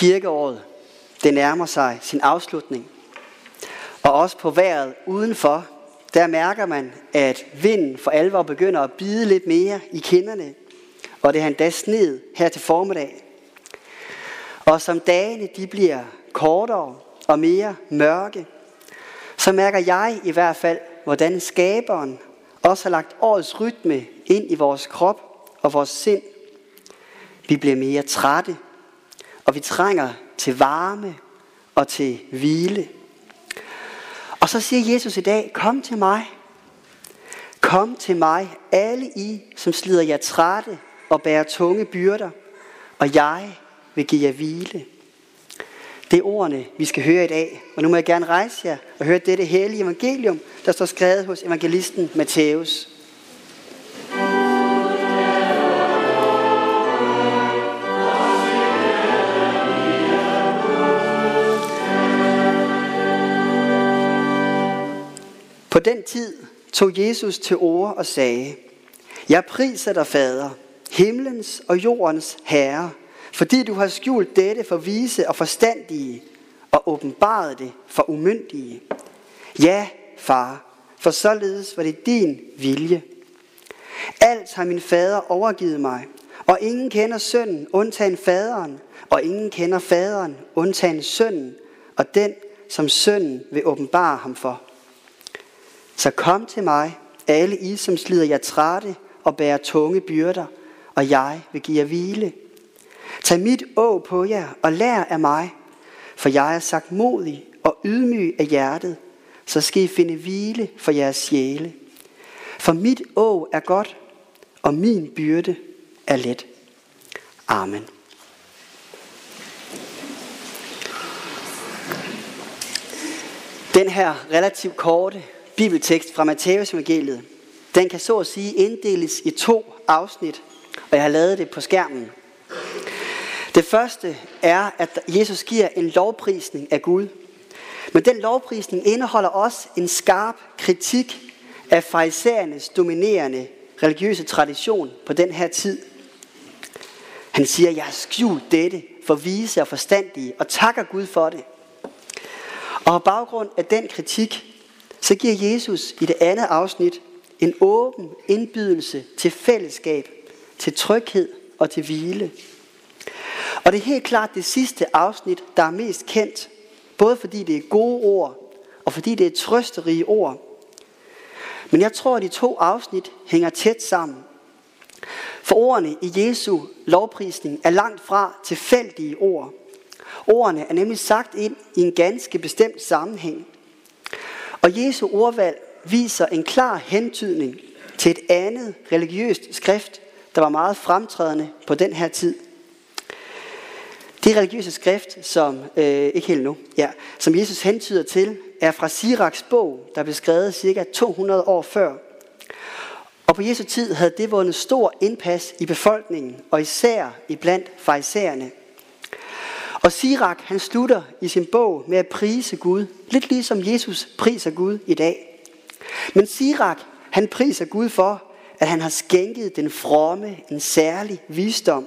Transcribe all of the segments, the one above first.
Kirkeåret, det nærmer sig sin afslutning. Og også på vejret udenfor, der mærker man, at vinden for alvor begynder at bide lidt mere i kinderne. Og det har endda sned her til formiddag. Og som dagene de bliver kortere og mere mørke, så mærker jeg i hvert fald, hvordan skaberen også har lagt årets rytme ind i vores krop og vores sind. Vi bliver mere trætte, og vi trænger til varme og til hvile. Og så siger Jesus i dag, kom til mig. Kom til mig, alle I, som slider jer trætte og bærer tunge byrder, og jeg vil give jer hvile. Det er ordene, vi skal høre i dag. Og nu må jeg gerne rejse jer og høre dette hellige evangelium, der står skrevet hos evangelisten Matthæus. På den tid tog Jesus til ord og sagde, Jeg priser dig, Fader, himlens og jordens Herre, fordi du har skjult dette for vise og forstandige, og åbenbaret det for umyndige. Ja, far, for således var det din vilje. Alt har min fader overgivet mig, og ingen kender sønnen, undtagen faderen, og ingen kender faderen, undtagen sønnen, og den, som sønnen vil åbenbare ham for. Så kom til mig, alle I, som slider jer trætte og bærer tunge byrder, og jeg vil give jer hvile. Tag mit å på jer og lær af mig, for jeg er sagt modig og ydmyg af hjertet, så skal I finde hvile for jeres sjæle. For mit å er godt, og min byrde er let. Amen. Den her relativt korte bibeltekst fra Matteus evangeliet, den kan så at sige inddeles i to afsnit, og jeg har lavet det på skærmen. Det første er, at Jesus giver en lovprisning af Gud. Men den lovprisning indeholder også en skarp kritik af farisæernes dominerende religiøse tradition på den her tid. Han siger, jeg har skjult dette for vise og forstandige, og takker Gud for det. Og på baggrund af den kritik, så giver Jesus i det andet afsnit en åben indbydelse til fællesskab, til tryghed og til hvile. Og det er helt klart det sidste afsnit, der er mest kendt, både fordi det er gode ord, og fordi det er trøsterige ord. Men jeg tror, at de to afsnit hænger tæt sammen. For ordene i Jesu lovprisning er langt fra tilfældige ord. Ordene er nemlig sagt ind i en ganske bestemt sammenhæng. Og Jesu ordvalg viser en klar hentydning til et andet religiøst skrift, der var meget fremtrædende på den her tid. Det religiøse skrift, som, øh, ikke helt nu, ja, som Jesus hentyder til, er fra Siraks bog, der blev skrevet cirka 200 år før. Og på Jesu tid havde det vundet stor indpas i befolkningen, og især i blandt farisæerne. Og Sirak, han slutter i sin bog med at prise Gud, lidt ligesom Jesus priser Gud i dag. Men Sirak, han priser Gud for, at han har skænket den fromme en særlig visdom.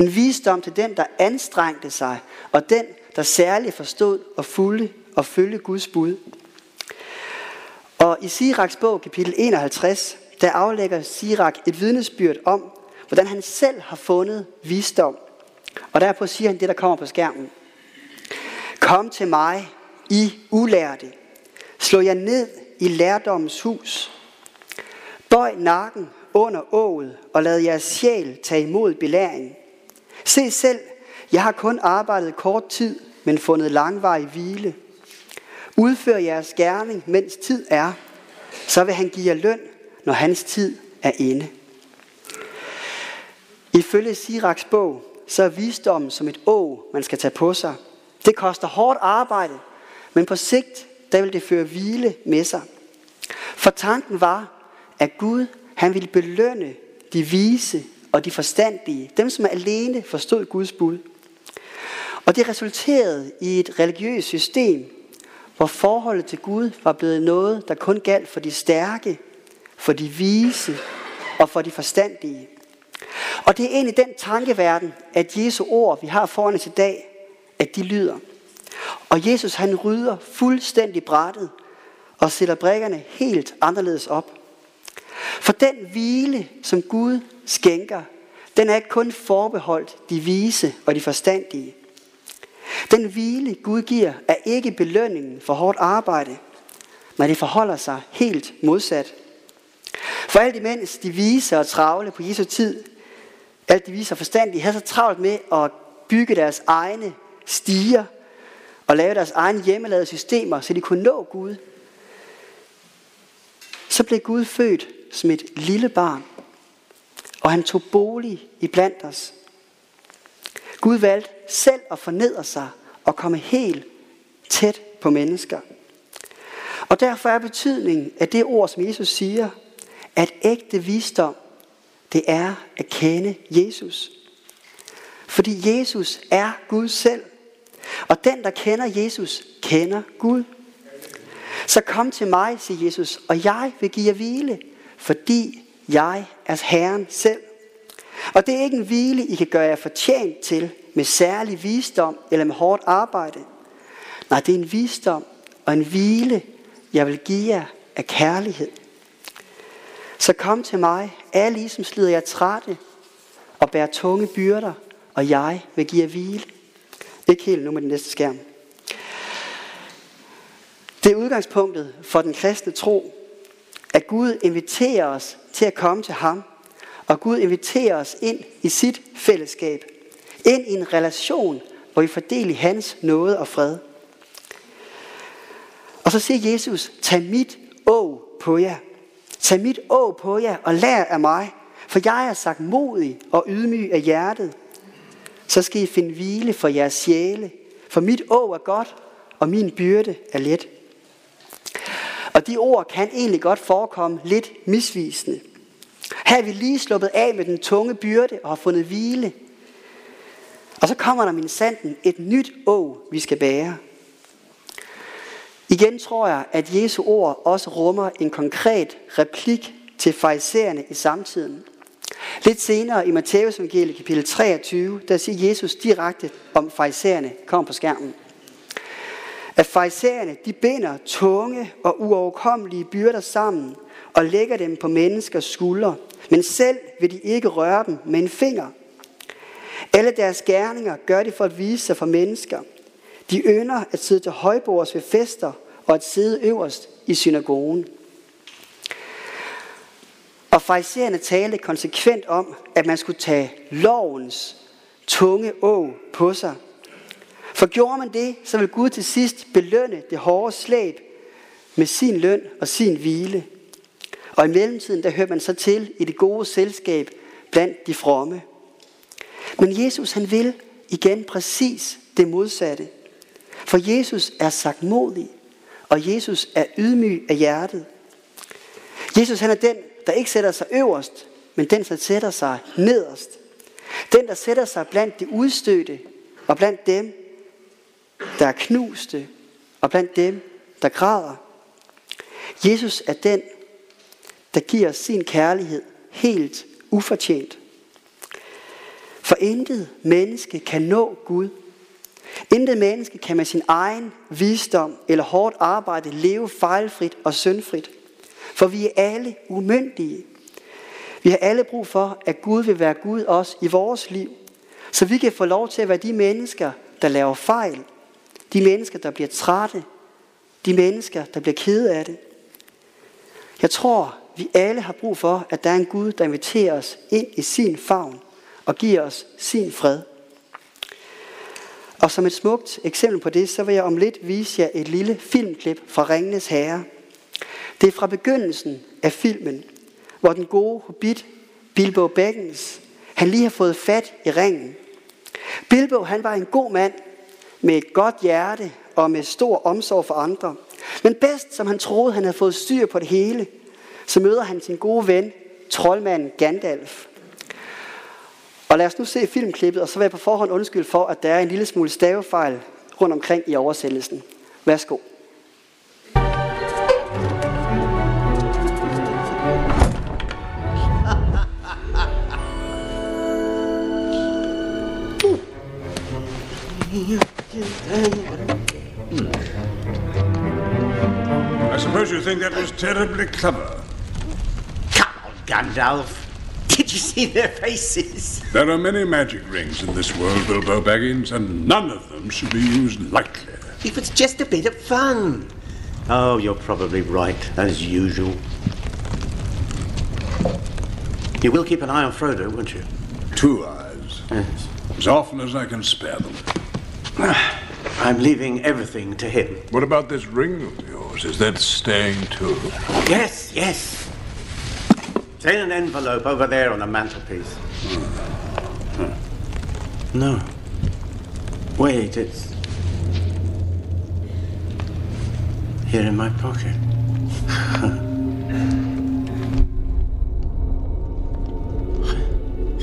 En visdom til den, der anstrengte sig, og den, der særligt forstod og fulde og følge Guds bud. Og i Siraks bog, kapitel 51, der aflægger Sirak et vidnesbyrd om, hvordan han selv har fundet visdom. Og derpå siger han det, der kommer på skærmen. Kom til mig, I ulærte. Slå jer ned i lærdommens hus. Bøj nakken under ået og lad jeres sjæl tage imod belæring. Se selv, jeg har kun arbejdet kort tid, men fundet langvarig hvile. Udfør jeres gerning, mens tid er, så vil han give jer løn, når hans tid er inde. Ifølge Siraks bog, så er visdommen som et å, man skal tage på sig. Det koster hårdt arbejde, men på sigt, der vil det føre hvile med sig. For tanken var, at Gud, han ville belønne de vise og de forstandige, dem som alene forstod Guds bud. Og det resulterede i et religiøst system, hvor forholdet til Gud var blevet noget, der kun galt for de stærke, for de vise og for de forstandige. Og det er egentlig den tankeverden, at Jesu ord, vi har foran os i dag, at de lyder. Og Jesus han rydder fuldstændig brættet og sætter brækkerne helt anderledes op. For den hvile, som Gud skænker, den er ikke kun forbeholdt de vise og de forstandige. Den hvile, Gud giver, er ikke belønningen for hårdt arbejde, men det forholder sig helt modsat. For alt imens de vise og travle på Jesu tid, alt de viser forstandige, havde så travlt med at bygge deres egne stiger og lave deres egne hjemmelavede systemer, så de kunne nå Gud, så blev Gud født som et lille barn, og han tog bolig i blandt os. Gud valgte selv at fornedre sig og komme helt tæt på mennesker. Og derfor er betydningen af det ord, som Jesus siger, at ægte visdom, det er at kende Jesus. Fordi Jesus er Gud selv. Og den, der kender Jesus, kender Gud. Så kom til mig, siger Jesus, og jeg vil give jer hvile, fordi jeg er Herren selv. Og det er ikke en hvile, I kan gøre jer fortjent til med særlig visdom eller med hårdt arbejde. Nej, det er en visdom og en hvile, jeg vil give jer af kærlighed. Så kom til mig, alle I, som slider jer trætte og bærer tunge byrder, og jeg vil give jer hvile. Ikke helt nu med den næste skærm. Det er udgangspunktet for den kristne tro, at Gud inviterer os til at komme til ham, og Gud inviterer os ind i sit fællesskab, ind i en relation, hvor vi fordeler hans nåde og fred. Og så siger Jesus, tag mit å på jer. Tag mit å på jer og lær af mig, for jeg er sagt modig og ydmyg af hjertet. Så skal I finde hvile for jeres sjæle, for mit å er godt, og min byrde er let. Og de ord kan egentlig godt forekomme lidt misvisende. Her er vi lige sluppet af med den tunge byrde og har fundet hvile. Og så kommer der min sanden et nyt å, vi skal bære. Igen tror jeg, at Jesu ord også rummer en konkret replik til farisæerne i samtiden. Lidt senere i Matthæus evangeliet kapitel 23, der siger Jesus direkte om farisæerne, kom på skærmen at farisæerne de binder tunge og uoverkommelige byrder sammen og lægger dem på menneskers skuldre, men selv vil de ikke røre dem med en finger. Alle deres gerninger gør de for at vise sig for mennesker. De ynder at sidde til højbords ved fester og at sidde øverst i synagogen. Og farisæerne talte konsekvent om, at man skulle tage lovens tunge å på sig for gjorde man det, så vil Gud til sidst belønne det hårde slæb med sin løn og sin hvile. Og i mellemtiden, der hører man så til i det gode selskab blandt de fromme. Men Jesus han vil igen præcis det modsatte. For Jesus er sagt modig, og Jesus er ydmyg af hjertet. Jesus han er den, der ikke sætter sig øverst, men den, der sætter sig nederst. Den, der sætter sig blandt de udstødte og blandt dem, der er knuste, og blandt dem, der græder. Jesus er den, der giver sin kærlighed helt ufortjent. For intet menneske kan nå Gud. Intet menneske kan med sin egen visdom eller hårdt arbejde leve fejlfrit og syndfrit. For vi er alle umyndige. Vi har alle brug for, at Gud vil være Gud også i vores liv. Så vi kan få lov til at være de mennesker, der laver fejl, de mennesker, der bliver trætte. De mennesker, der bliver kede af det. Jeg tror, vi alle har brug for, at der er en Gud, der inviterer os ind i sin favn og giver os sin fred. Og som et smukt eksempel på det, så vil jeg om lidt vise jer et lille filmklip fra Ringenes Herre. Det er fra begyndelsen af filmen, hvor den gode hobbit Bilbo Baggins, han lige har fået fat i ringen. Bilbo, han var en god mand, med et godt hjerte og med stor omsorg for andre. Men bedst som han troede, han havde fået styr på det hele, så møder han sin gode ven, troldmanden Gandalf. Og lad os nu se filmklippet, og så vil jeg på forhånd undskylde for, at der er en lille smule stavefejl rundt omkring i oversættelsen. Værsgo. I suppose you think that was terribly clever. Come on, Gandalf. Did you see their faces? There are many magic rings in this world, Bilbo Baggins, and none of them should be used lightly. It was just a bit of fun. Oh, you're probably right, as usual. You will keep an eye on Frodo, won't you? Two eyes. Yes. As often as I can spare them. I'm leaving everything to him. What about this ring of yours? Is that staying too? Yes, yes. It's in an envelope over there on the mantelpiece. Hmm. Hmm. Hmm. No. Wait, it's. Here in my pocket.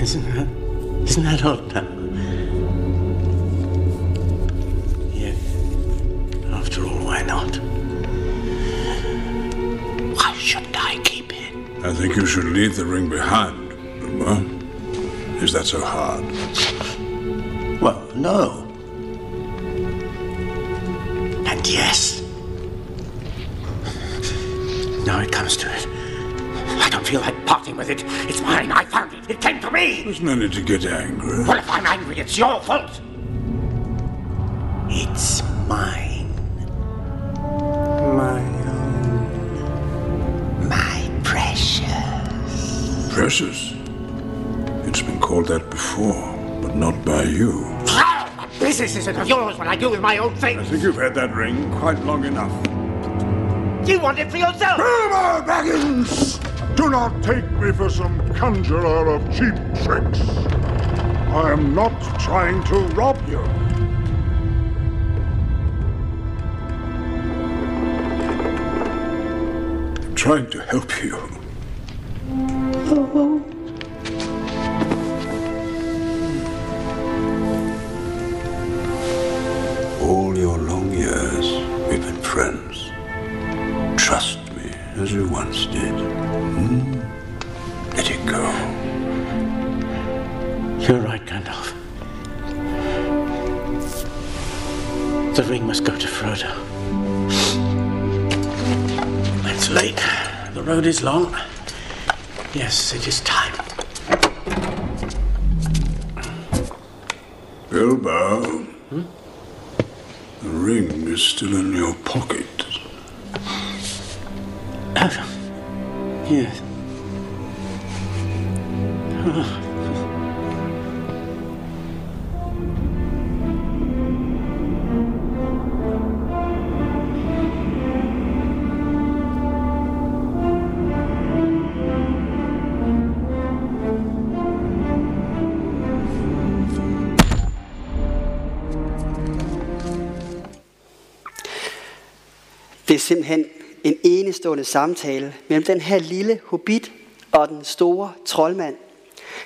isn't that. Isn't that odd now? Think you should leave the ring behind, Bilbo. Is that so hard? Well, no. And yes. Now it comes to it. I don't feel like parting with it. It's mine. I found it. It came to me. There's no need to get angry. Well, if I'm angry, it's your fault. It's mine. Precious. It's been called that before, but not by you. Ah, business isn't of yours when I do with my own thing. I think you've had that ring quite long enough. You want it for yourself. Bilbo Baggins! Do not take me for some conjurer of cheap tricks. I am not trying to rob you. I'm trying to help you. All your long years, we've been friends. Trust me, as you once did. Hmm? Let it go. You're right, Gandalf. The ring must go to Frodo. It's late. The road is long. Yes, it is time. Bilbo, hmm? the ring is still in your pocket. Yes. Det er simpelthen en enestående samtale mellem den her lille hobbit og den store troldmand.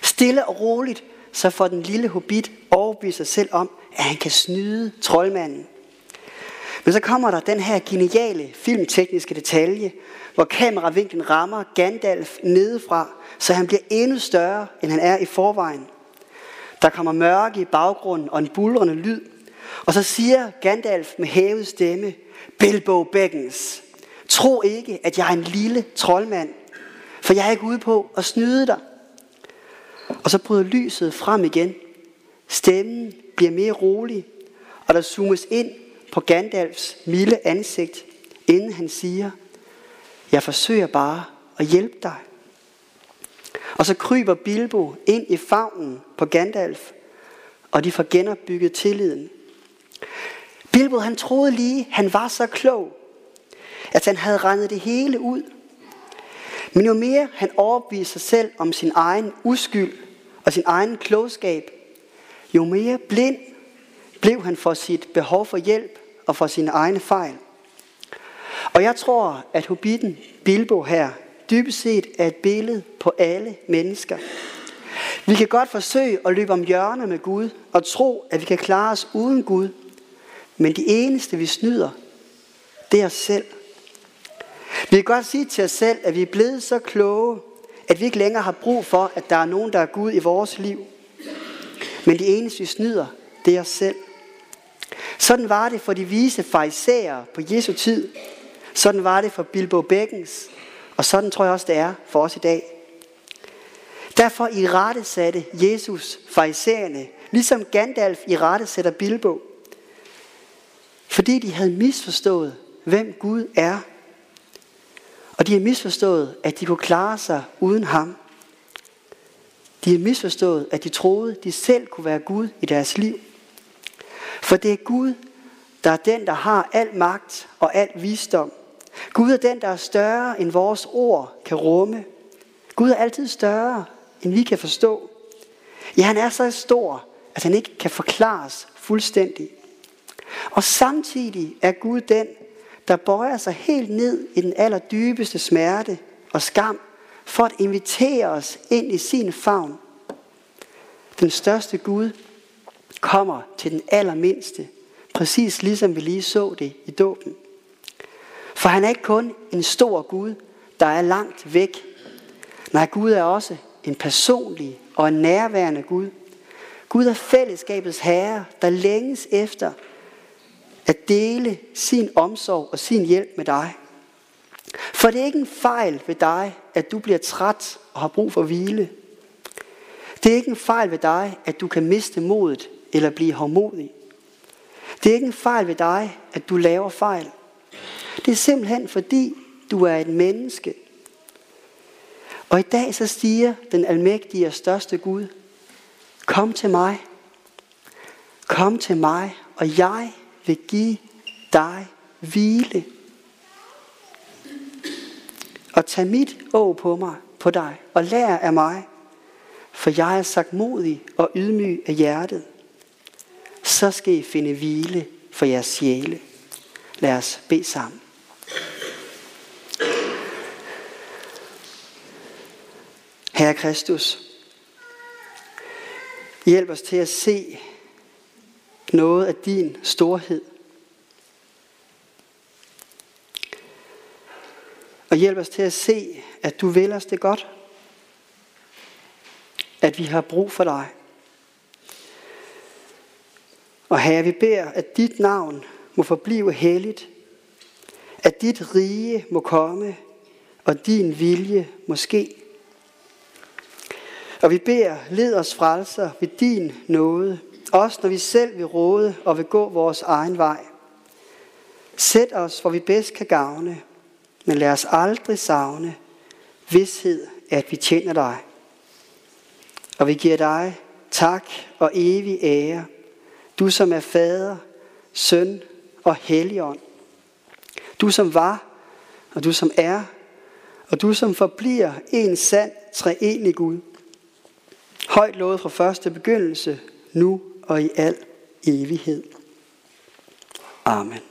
Stille og roligt, så får den lille hobbit overbevist sig selv om, at han kan snyde troldmanden. Men så kommer der den her geniale filmtekniske detalje, hvor kameravinklen rammer Gandalf nedefra, så han bliver endnu større, end han er i forvejen. Der kommer mørke i baggrunden og en bulrende lyd. Og så siger Gandalf med hævet stemme, Bilbo Baggins, tro ikke, at jeg er en lille troldmand, for jeg er ikke ude på at snyde dig. Og så bryder lyset frem igen. Stemmen bliver mere rolig, og der zoomes ind på Gandalfs milde ansigt, inden han siger, jeg forsøger bare at hjælpe dig. Og så kryber Bilbo ind i favnen på Gandalf, og de får genopbygget tilliden. Bilbo han troede lige, han var så klog, at han havde regnet det hele ud. Men jo mere han overbeviste sig selv om sin egen uskyld og sin egen klogskab, jo mere blind blev han for sit behov for hjælp og for sine egne fejl. Og jeg tror, at hobbiten Bilbo her dybest set er et billede på alle mennesker. Vi kan godt forsøge at løbe om hjørner med Gud og tro, at vi kan klare os uden Gud. Men de eneste, vi snyder, det er os selv. Vi kan godt sige til os selv, at vi er blevet så kloge, at vi ikke længere har brug for, at der er nogen, der er Gud i vores liv. Men de eneste, vi snyder, det er os selv. Sådan var det for de vise farisæere på Jesu tid. Sådan var det for Bilbo Bækkens. Og sådan tror jeg også, det er for os i dag. Derfor i rette satte Jesus farisæerne, ligesom Gandalf i rette sætter Bilbo. Fordi de havde misforstået, hvem Gud er. Og de har misforstået, at de kunne klare sig uden ham. De har misforstået, at de troede, de selv kunne være Gud i deres liv. For det er Gud, der er den, der har al magt og al visdom. Gud er den, der er større, end vores ord kan rumme. Gud er altid større, end vi kan forstå. Ja, han er så stor, at han ikke kan forklares fuldstændig. Og samtidig er Gud den, der bøjer sig helt ned i den allerdybeste smerte og skam, for at invitere os ind i sin favn. Den største Gud kommer til den allermindste, præcis ligesom vi lige så det i dåben. For han er ikke kun en stor Gud, der er langt væk. Nej, Gud er også en personlig og en nærværende Gud. Gud er fællesskabets herre, der længes efter at dele sin omsorg og sin hjælp med dig. For det er ikke en fejl ved dig, at du bliver træt og har brug for hvile. Det er ikke en fejl ved dig, at du kan miste modet eller blive hårdmodig. Det er ikke en fejl ved dig, at du laver fejl. Det er simpelthen fordi, du er et menneske. Og i dag så siger den almægtige og største Gud, kom til mig. Kom til mig, og jeg vil give dig hvile. Og tag mit å på mig, på dig, og lær af mig, for jeg er sagt modig og ydmyg af hjertet. Så skal I finde hvile for jeres sjæle. Lad os bede sammen. Herre Kristus, hjælp os til at se noget af din storhed. Og hjælp os til at se, at du vil os det godt. At vi har brug for dig. Og herre, vi beder, at dit navn må forblive helligt. At dit rige må komme, og din vilje må ske. Og vi beder, led os frelser ved din nåde, også når vi selv vil råde og vil gå vores egen vej. Sæt os, hvor vi bedst kan gavne, men lad os aldrig savne vidshed, at vi tjener dig. Og vi giver dig tak og evig ære, du som er fader, søn og helligånd. Du som var, og du som er, og du som forbliver en sand treenig Gud. Højt lovet fra første begyndelse, nu og i al evighed. Amen.